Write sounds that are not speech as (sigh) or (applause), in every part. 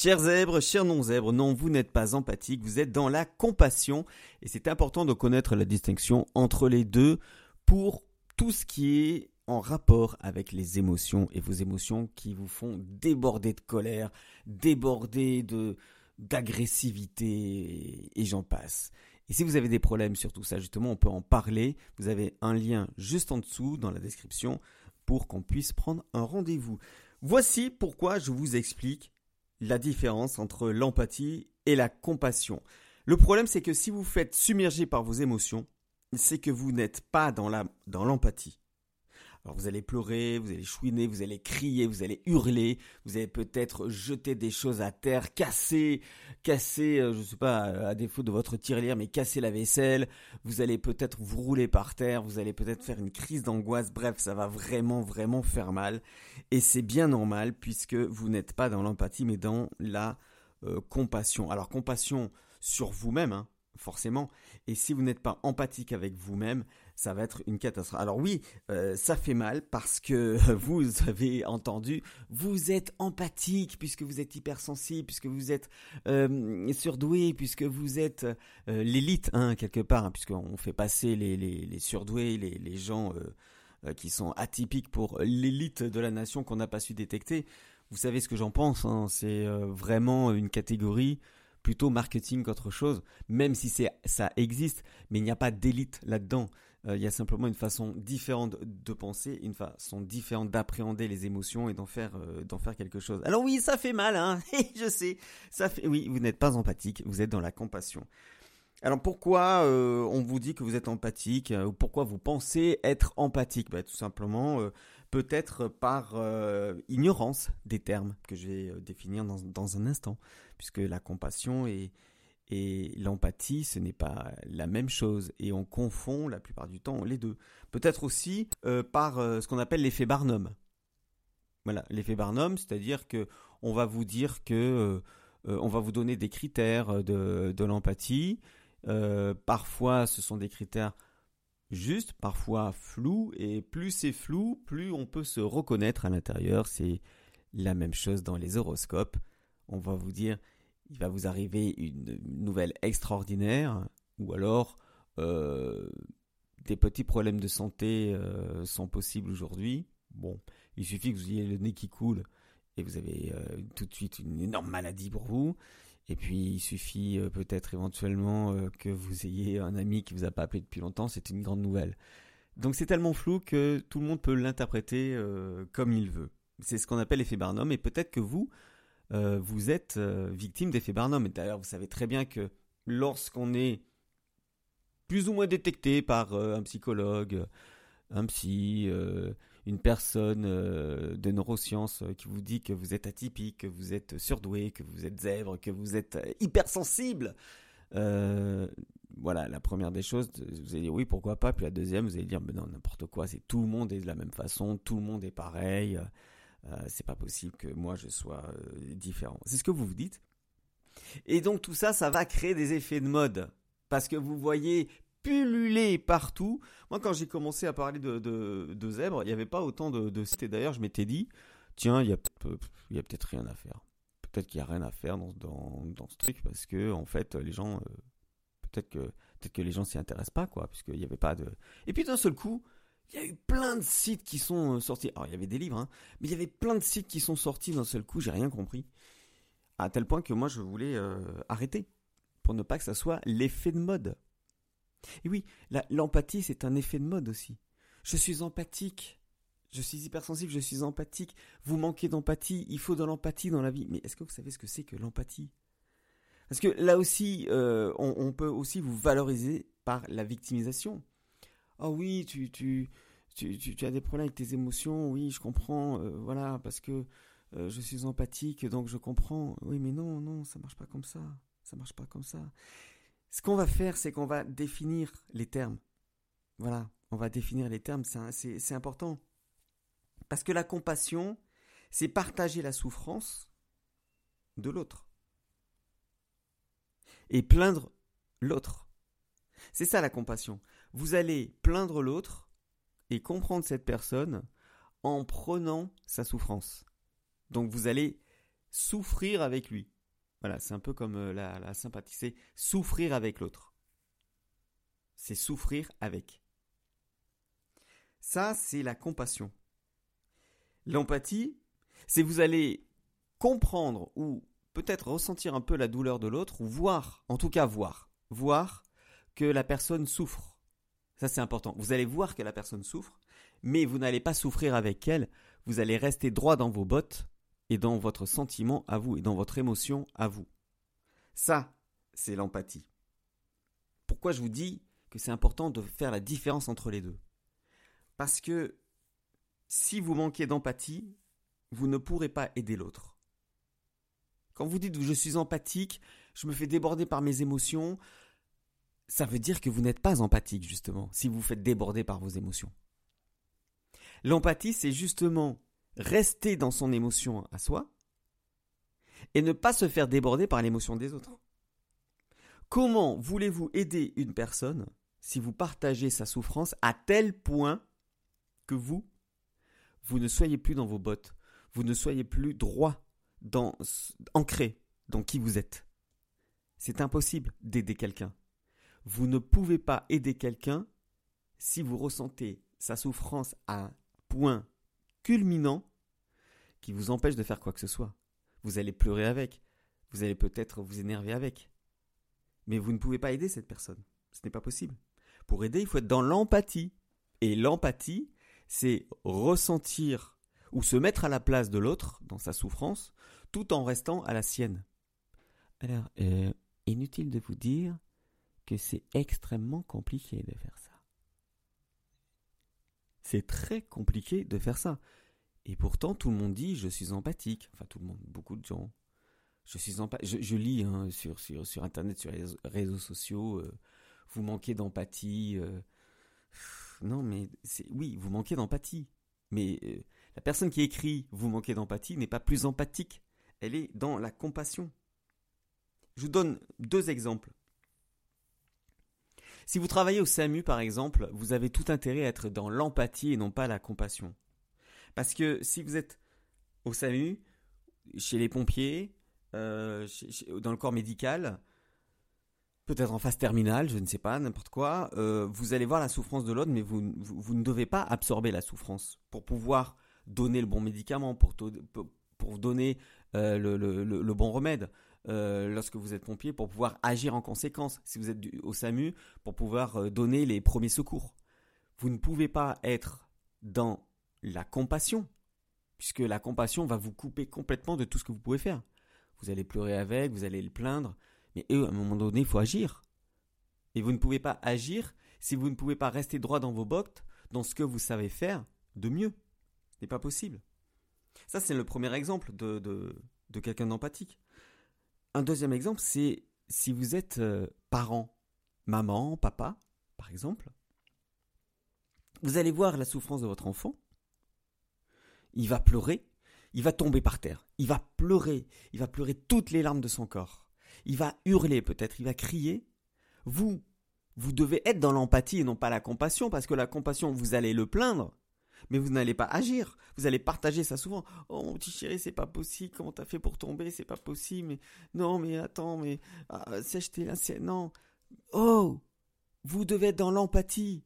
Chers zèbres, chers non-zèbres, non, vous n'êtes pas empathique, vous êtes dans la compassion. Et c'est important de connaître la distinction entre les deux pour tout ce qui est en rapport avec les émotions et vos émotions qui vous font déborder de colère, déborder de d'agressivité et j'en passe. Et si vous avez des problèmes sur tout ça, justement, on peut en parler. Vous avez un lien juste en dessous dans la description pour qu'on puisse prendre un rendez-vous. Voici pourquoi je vous explique la différence entre l'empathie et la compassion. Le problème, c'est que si vous faites submerger par vos émotions, c'est que vous n'êtes pas dans l'empathie. Alors vous allez pleurer, vous allez chouiner, vous allez crier, vous allez hurler, vous allez peut-être jeter des choses à terre, casser, casser, euh, je sais pas, à défaut de votre tirelire, mais casser la vaisselle. Vous allez peut-être vous rouler par terre, vous allez peut-être faire une crise d'angoisse. Bref, ça va vraiment, vraiment faire mal. Et c'est bien normal puisque vous n'êtes pas dans l'empathie, mais dans la euh, compassion. Alors compassion sur vous-même, hein, forcément. Et si vous n'êtes pas empathique avec vous-même, ça va être une catastrophe. Alors oui, euh, ça fait mal parce que (laughs) vous avez entendu, vous êtes empathique puisque vous êtes hypersensible, puisque vous êtes euh, surdoué, puisque vous êtes euh, l'élite, hein, quelque part, hein, puisqu'on fait passer les, les, les surdoués, les, les gens qui sont atypiques pour l'élite de la nation qu'on n'a pas su détecter. Vous savez ce que j'en pense, hein, c'est vraiment une catégorie plutôt marketing qu'autre chose, même si ça existe, mais il n'y a pas d'élite là-dedans. Euh, il y a simplement une façon différente de penser, une façon différente d'appréhender les émotions et d'en faire, euh, quelque chose. Alors oui, ça fait mal, hein (laughs) je sais. Ça fait, oui, vous n'êtes pas empathique, vous êtes dans la compassion. Alors pourquoi euh, on vous dit que vous êtes empathique ou pourquoi vous pensez être empathique? Bah, Tout simplement, peut-être par ignorance des termes que je vais définir dans un instant, puisque la compassion est, et l'empathie, ce n'est pas la même chose. Et on confond la plupart du temps les deux. Peut-être aussi euh, par euh, ce qu'on appelle l'effet Barnum. Voilà, l'effet Barnum, c'est-à-dire que on va vous dire que euh, on va vous donner des critères de, de l'empathie. parfois, ce sont des critères justes, parfois flous. Et plus c'est flou, plus on peut se reconnaître à l'intérieur. C'est la même chose dans les horoscopes. On va vous dire il va vous arriver une nouvelle extraordinaire, ou alors euh, des petits problèmes de santé euh, sont possibles aujourd'hui. Bon, il suffit que vous ayez le nez qui coule et vous avez euh, tout de suite une énorme maladie pour vous. Et puis il suffit peut-être éventuellement que vous ayez un ami qui vous a pas appelé depuis longtemps, c'est une grande nouvelle. Donc c'est tellement flou que tout le monde peut l'interpréter comme il veut. C'est ce qu'on appelle l'effet Barnum et peut-être que vous, euh, vous êtes euh, victime d'effet Barnum. Et d'ailleurs, vous savez très bien que lorsqu'on est plus ou moins détecté par euh, un psychologue, un psy, une personne de neurosciences qui vous dit que vous êtes atypique, que vous êtes surdoué, que vous êtes zèbre, que vous êtes hypersensible, voilà, la première des choses, vous allez dire oui, pourquoi pas? Puis la deuxième, vous allez dire, mais non, n'importe quoi, c'est tout le monde est de la même façon, tout le monde est pareil. Euh, c'est pas possible que moi je sois euh, différent. C'est ce que vous vous dites. Et donc tout ça, ça va créer des effets de mode. Parce que vous voyez pulluler partout. Moi, quand j'ai commencé à parler de, de, zèbres, il n'y avait pas autant de, de sites. D'ailleurs, je m'étais dit, tiens, il y a, peut-être rien à faire. Peut-être qu'il n'y a rien à faire dans, dans, dans, ce truc parce que, en fait, les gens, euh, peut-être que, peut-être que les gens s'y intéressent pas, quoi, puisqu'il n'y avait pas de. Et puis d'un seul coup, il y a eu plein de sites qui sont euh, sortis. Alors, il y avait des livres, hein, mais il y avait plein de sites qui sont sortis d'un seul coup, j'ai rien compris. À tel point que moi, je voulais euh, arrêter. Pour ne pas que ça soit l'effet de mode. Et oui, l'empathie, c'est un effet de mode aussi. Je suis empathique. Je suis hypersensible, je suis empathique. Vous manquez d'empathie, il faut de l'empathie dans la vie. Mais est-ce que vous savez ce que c'est que l'empathie? Parce que là aussi, euh, on peut aussi vous valoriser par la victimisation. Ah oui, tu, tu, tu, as des problèmes avec tes émotions, oui, je comprends, euh, voilà, parce que euh, je suis empathique, donc je comprends. Oui, mais non, non, ça marche pas comme ça. Ça marche pas comme ça. Ce qu'on va faire, c'est qu'on va définir les termes. Voilà, on va définir les termes, c'est important. Parce que la compassion, c'est partager la souffrance de l'autre. Et plaindre l'autre. C'est ça la compassion vous allez plaindre l'autre et comprendre cette personne en prenant sa souffrance. Donc vous allez souffrir avec lui. Voilà, c'est un peu comme euh, la, la sympathie, c'est souffrir avec l'autre. C'est souffrir avec. Ça, c'est la compassion. L'empathie, c'est vous allez comprendre ou peut-être ressentir un peu la douleur de l'autre ou voir, en tout cas voir, voir que la personne souffre. Ça c'est important. Vous allez voir que la personne souffre, mais vous n'allez pas souffrir avec elle, vous allez rester droit dans vos bottes et dans votre sentiment à vous et dans votre émotion à vous. Ça, c'est l'empathie. Pourquoi je vous dis que c'est important de faire la différence entre les deux? Parce que si vous manquez d'empathie, vous ne pourrez pas aider l'autre. Quand vous dites je suis empathique, je me fais déborder par mes émotions, ça veut dire que vous n'êtes pas empathique justement, si vous vous faites déborder par vos émotions. L'empathie, c'est justement rester dans son émotion à soi et ne pas se faire déborder par l'émotion des autres. Comment voulez-vous aider une personne si vous partagez sa souffrance à tel point que vous, vous ne soyez plus dans vos bottes, vous ne soyez plus droit, dans, ancré dans qui vous êtes? C'est impossible d'aider quelqu'un. Vous ne pouvez pas aider quelqu'un si vous ressentez sa souffrance à un point culminant qui vous empêche de faire quoi que ce soit. Vous allez pleurer avec, vous allez peut-être vous énerver avec. Mais vous ne pouvez pas aider cette personne. Ce n'est pas possible. Pour aider, il faut être dans l'empathie. Et l'empathie, c'est ressentir ou se mettre à la place de l'autre dans sa souffrance, tout en restant à la sienne. Alors, euh, inutile de vous dire c'est extrêmement compliqué de faire ça. C'est très compliqué de faire ça. Et pourtant, tout le monde dit je suis empathique. Enfin, tout le monde, beaucoup de gens. Je suis empathique. Je, lis hein, sur, Internet, sur les réseaux sociaux, euh, vous manquez d'empathie. Euh. non, mais oui, vous manquez d'empathie. Mais euh, la personne qui écrit vous manquez d'empathie n'est pas plus empathique. Elle est dans la compassion. Je vous donne deux exemples. Si vous travaillez au SAMU, par exemple, vous avez tout intérêt à être dans l'empathie et non pas la compassion. Parce que si vous êtes au SAMU, chez les pompiers, euh, dans le corps médical, peut-être en phase terminale, je ne sais pas, n'importe quoi, euh, vous allez voir la souffrance de l'autre, mais vous, ne devez pas absorber la souffrance pour pouvoir donner le bon médicament, pour, donner euh, le, bon remède. Lorsque vous êtes pompier, pour pouvoir agir en conséquence. Si vous êtes au SAMU, pour pouvoir donner les premiers secours. Vous ne pouvez pas être dans la compassion, puisque la compassion va vous couper complètement de tout ce que vous pouvez faire. Vous allez pleurer avec, vous allez le plaindre, mais eux, à un moment donné, il faut agir. Et vous ne pouvez pas agir si vous ne pouvez pas rester droit dans vos bottes, dans ce que vous savez faire de mieux. Ce n'est pas possible. Ça, c'est le premier exemple de, de, quelqu'un d'empathique. Un deuxième exemple, c'est si vous êtes euh, parent, maman, papa, par exemple, vous allez voir la souffrance de votre enfant, il va pleurer, il va tomber par terre, il va pleurer, il va pleurer toutes les larmes de son corps, il va hurler peut-être, il va crier. Vous, vous devez être dans l'empathie et non pas la compassion, parce que la compassion, vous allez le plaindre, mais vous n'allez pas agir. Vous allez partager ça souvent. Oh mon petit chéri, c'est pas possible. Comment t'as fait pour tomber? C'est pas possible. Mais non, mais attends, mais ah, sèche là, c'est non. Oh, vous devez être dans l'empathie.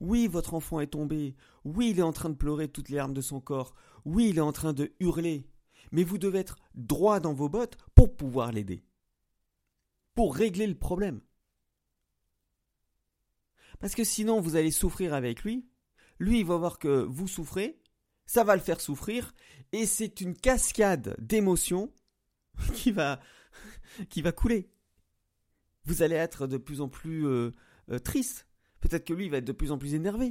Oui, votre enfant est tombé. Oui, il est en train de pleurer toutes les larmes de son corps. Oui, il est en train de hurler. Mais vous devez être droit dans vos bottes pour pouvoir l'aider. Pour régler le problème. Parce que sinon, vous allez souffrir avec lui. Lui, il va voir que vous souffrez. Ça va le faire souffrir. Et c'est une cascade d'émotions (laughs) qui va, qui va couler. Vous allez être de plus en plus euh, euh, triste peut-être que lui, il va être de plus en plus énervé.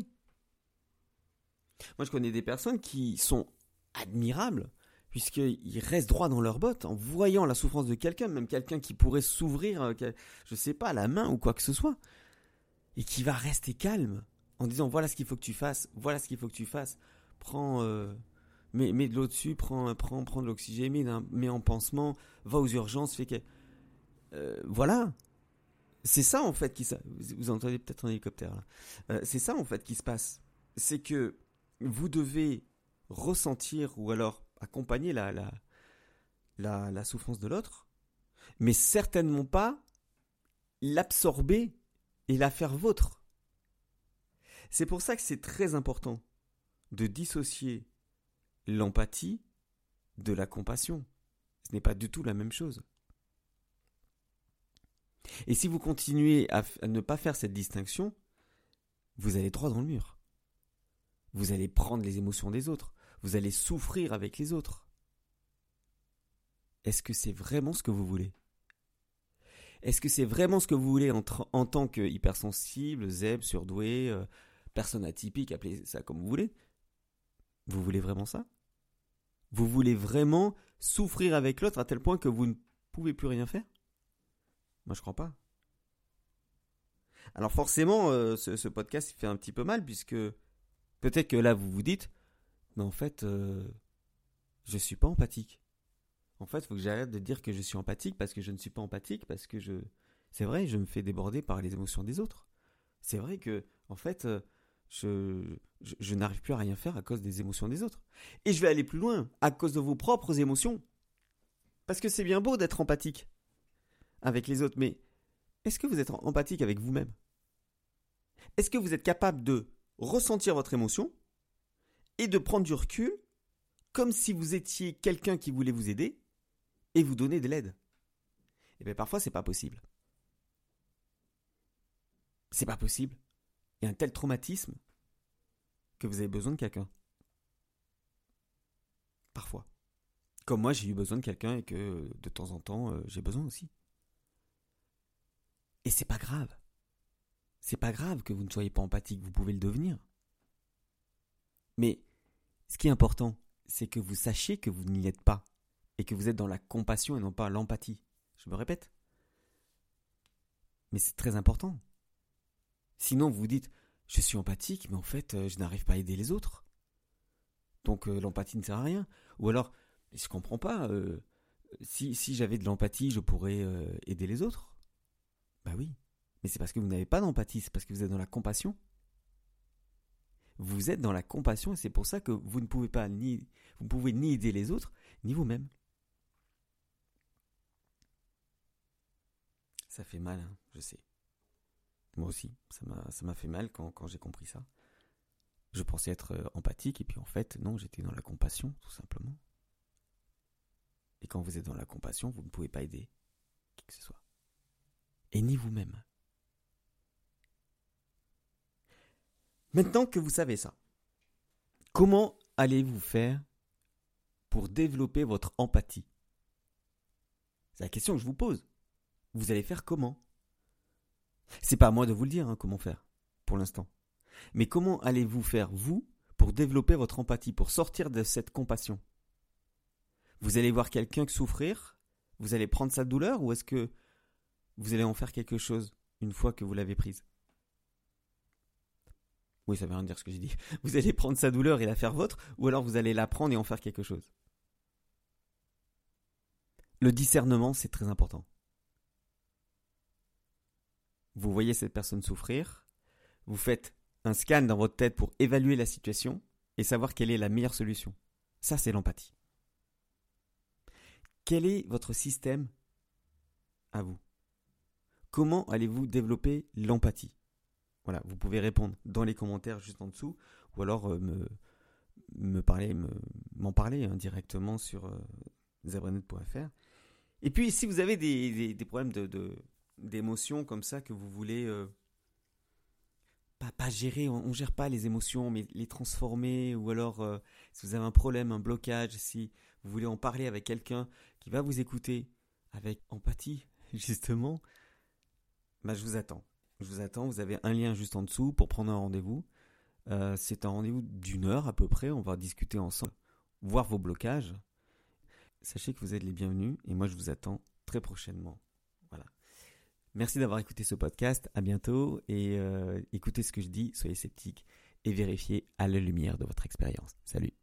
Moi, je connais des personnes qui sont admirables, puisqu'ils restent droits dans leurs bottes en voyant la souffrance de quelqu'un, même quelqu'un qui pourrait s'ouvrir, euh, je sais pas, la main ou quoi que ce soit, et qui va rester calme en disant voilà ce qu'il faut que tu fasses, voilà ce qu'il faut que tu fasses, prends, euh, mets, de l'eau dessus, prends, prends, prends de l'oxygène, mets, en pansement, va aux urgences, fais que, euh, voilà, c'est ça en fait qui ça. Vous entendez peut-être un hélicoptère là. Euh, c'est ça en fait qui se passe. C'est que vous devez ressentir ou alors accompagner la, la souffrance de l'autre, mais certainement pas l'absorber et la faire vôtre. C'est pour ça que c'est très important de dissocier l'empathie de la compassion. Ce n'est pas du tout la même chose. Et si vous continuez à, ne pas faire cette distinction, vous allez droit dans le mur. Vous allez prendre les émotions des autres. Vous allez souffrir avec les autres. Est-ce que c'est vraiment ce que vous voulez? Est-ce que c'est vraiment ce que vous voulez en, tant que hypersensible, zèbre, surdoué, euh, personne atypique, appelez ça comme vous voulez Vous voulez vraiment ça? Vous voulez vraiment souffrir avec l'autre à tel point que vous ne pouvez plus rien faire? Moi je crois pas. Alors forcément, euh, ce, podcast fait un petit peu mal puisque peut-être que là vous vous dites, mais en fait, euh, je suis pas empathique. En fait, il faut que j'arrête de dire que je suis empathique parce que je ne suis pas empathique parce que je, c'est vrai, je me fais déborder par les émotions des autres. C'est vrai que, en fait, euh, je, n'arrive plus à rien faire à cause des émotions des autres. Et je vais aller plus loin, à cause de vos propres émotions. Parce que c'est bien beau d'être empathique avec les autres, mais est-ce que vous êtes empathique avec vous-même? Est-ce que vous êtes capable de ressentir votre émotion et de prendre du recul comme si vous étiez quelqu'un qui voulait vous aider et vous donner de l'aide? Et eh bien parfois c'est pas possible. C'est pas possible. Un tel traumatisme que vous avez besoin de quelqu'un. Parfois. Comme moi j'ai eu besoin de quelqu'un et que de temps en temps euh, j'ai besoin aussi. Et c'est pas grave. C'est pas grave que vous ne soyez pas empathique, vous pouvez le devenir. Mais ce qui est important, c'est que vous sachiez que vous n'y êtes pas et que vous êtes dans la compassion et non pas l'empathie. Je me répète. Mais c'est très important. Sinon, vous dites, je suis empathique, mais en fait, euh, je n'arrive pas à aider les autres. Donc euh, l'empathie ne sert à rien. Ou alors, je comprends pas, euh, si, si j'avais de l'empathie, je pourrais aider les autres. Bah oui. Mais c'est parce que vous n'avez pas d'empathie, c'est parce que vous êtes dans la compassion. Vous êtes dans la compassion et c'est pour ça que vous ne pouvez pas ni vous pouvez ni aider les autres ni vous-même. Ça fait mal, hein, je sais. Moi aussi, ça m'a fait mal quand, quand j'ai compris ça. Je pensais être euh, empathique et puis en fait non, j'étais dans la compassion tout simplement. Et quand vous êtes dans la compassion, vous ne pouvez pas aider qui que ce soit et ni vous-même. Maintenant que vous savez ça, comment allez-vous faire pour développer votre empathie? C'est la question que je vous pose. Vous allez faire comment? C'est pas à moi de vous le dire hein, comment faire, pour l'instant. Mais comment allez-vous faire, vous, pour développer votre empathie, pour sortir de cette compassion? Vous allez voir quelqu'un souffrir Vous allez prendre sa douleur Ou est-ce que vous allez en faire quelque chose une fois que vous l'avez prise? Oui, ça veut rien dire ce que j'ai dit. (laughs) Vous allez prendre sa douleur et la faire vôtre, ou alors vous allez la prendre et en faire quelque chose? Le discernement, c'est très important. Vous voyez cette personne souffrir, vous faites un scan dans votre tête pour évaluer la situation et savoir quelle est la meilleure solution. Ça, c'est l'empathie. Quel est votre système à vous? Comment allez-vous développer l'empathie? Voilà, vous pouvez répondre dans les commentaires juste en dessous, ou alors euh, me, parler, m'en parler hein, directement sur euh, Et puis, si vous avez des, problèmes de, d'émotions comme ça que vous voulez euh, pas, gérer, on, ne gère pas les émotions, mais les transformer, ou alors euh, si vous avez un problème, un blocage, si vous voulez en parler avec quelqu'un qui va vous écouter avec empathie, (laughs) justement, bah, je vous attends. Je vous attends. Vous avez un lien juste en dessous pour prendre un rendez-vous. Euh, c'est un rendez-vous d'une heure à peu près. On va discuter ensemble, voir vos blocages. Sachez que vous êtes les bienvenus et moi je vous attends très prochainement. Merci d'avoir écouté ce podcast. À bientôt et euh, écoutez ce que je dis. Soyez sceptiques et vérifiez à la lumière de votre expérience. Salut.